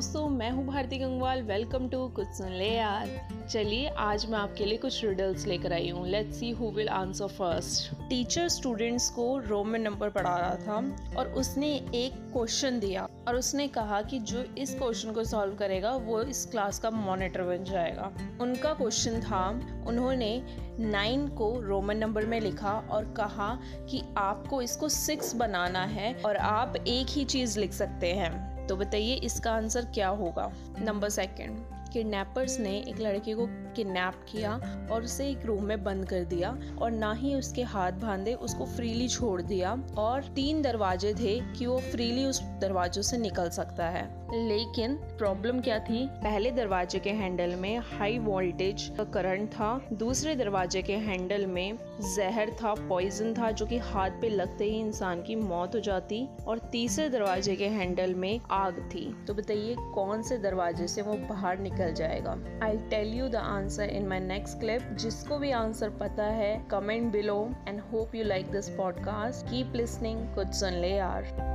दोस्तों, मैं हूँ भारती गंगवाल। वेलकम टू कुछ सुन ले यार। चलिए, आज मैं आपके लिए कुछ रिडल्स लेकर आई हूँ। Let's see who will answer first teacher students को रोमन नंबर पढ़ा रहा था और उसने एक क्वेश्चन दिया और उसने कहा कि जो इस क्वेश्चन को सॉल्व करेगा, वो इस क्लास का मॉनिटर बन जाएगा। उनका क्वेश्चन था, उन्होंने नाइन को रोमन नंबर में लिखा और कहा कि आपको इसको सिक्स बनाना है और आप एक ही चीज़ लिख सकते हैं। तो बताइए इसका आंसर क्या होगा? Number second. किडनैपर्स ने एक लड़के को किडनैप किया और उसे एक रूम में बंद कर दिया और ना ही उसके हाथ बांधे, उसको फ्रीली छोड़ दिया और तीन दरवाजे थे कि वो फ्रीली उस दरवाजों से निकल सकता है। लेकिन प्रॉब्लम क्या थी? पहले दरवाजे के हैंडल में हाई वोल्टेज का करंट था, दूसरे दरवाजे के हैंडल में जहर था पॉइजन था, जो कि हाथ पे लगते ही इंसान की मौत हो जाती और तीसरे दरवाजे के हैंडल में आग थी। तो बताइए कौन से दरवाजे से वो बाहर निकल जाएगा। I tell you the answer in my next clip जिसको भी आंसर पता है comment below and hope you like this podcast keep listening कुछ सुन ले यार।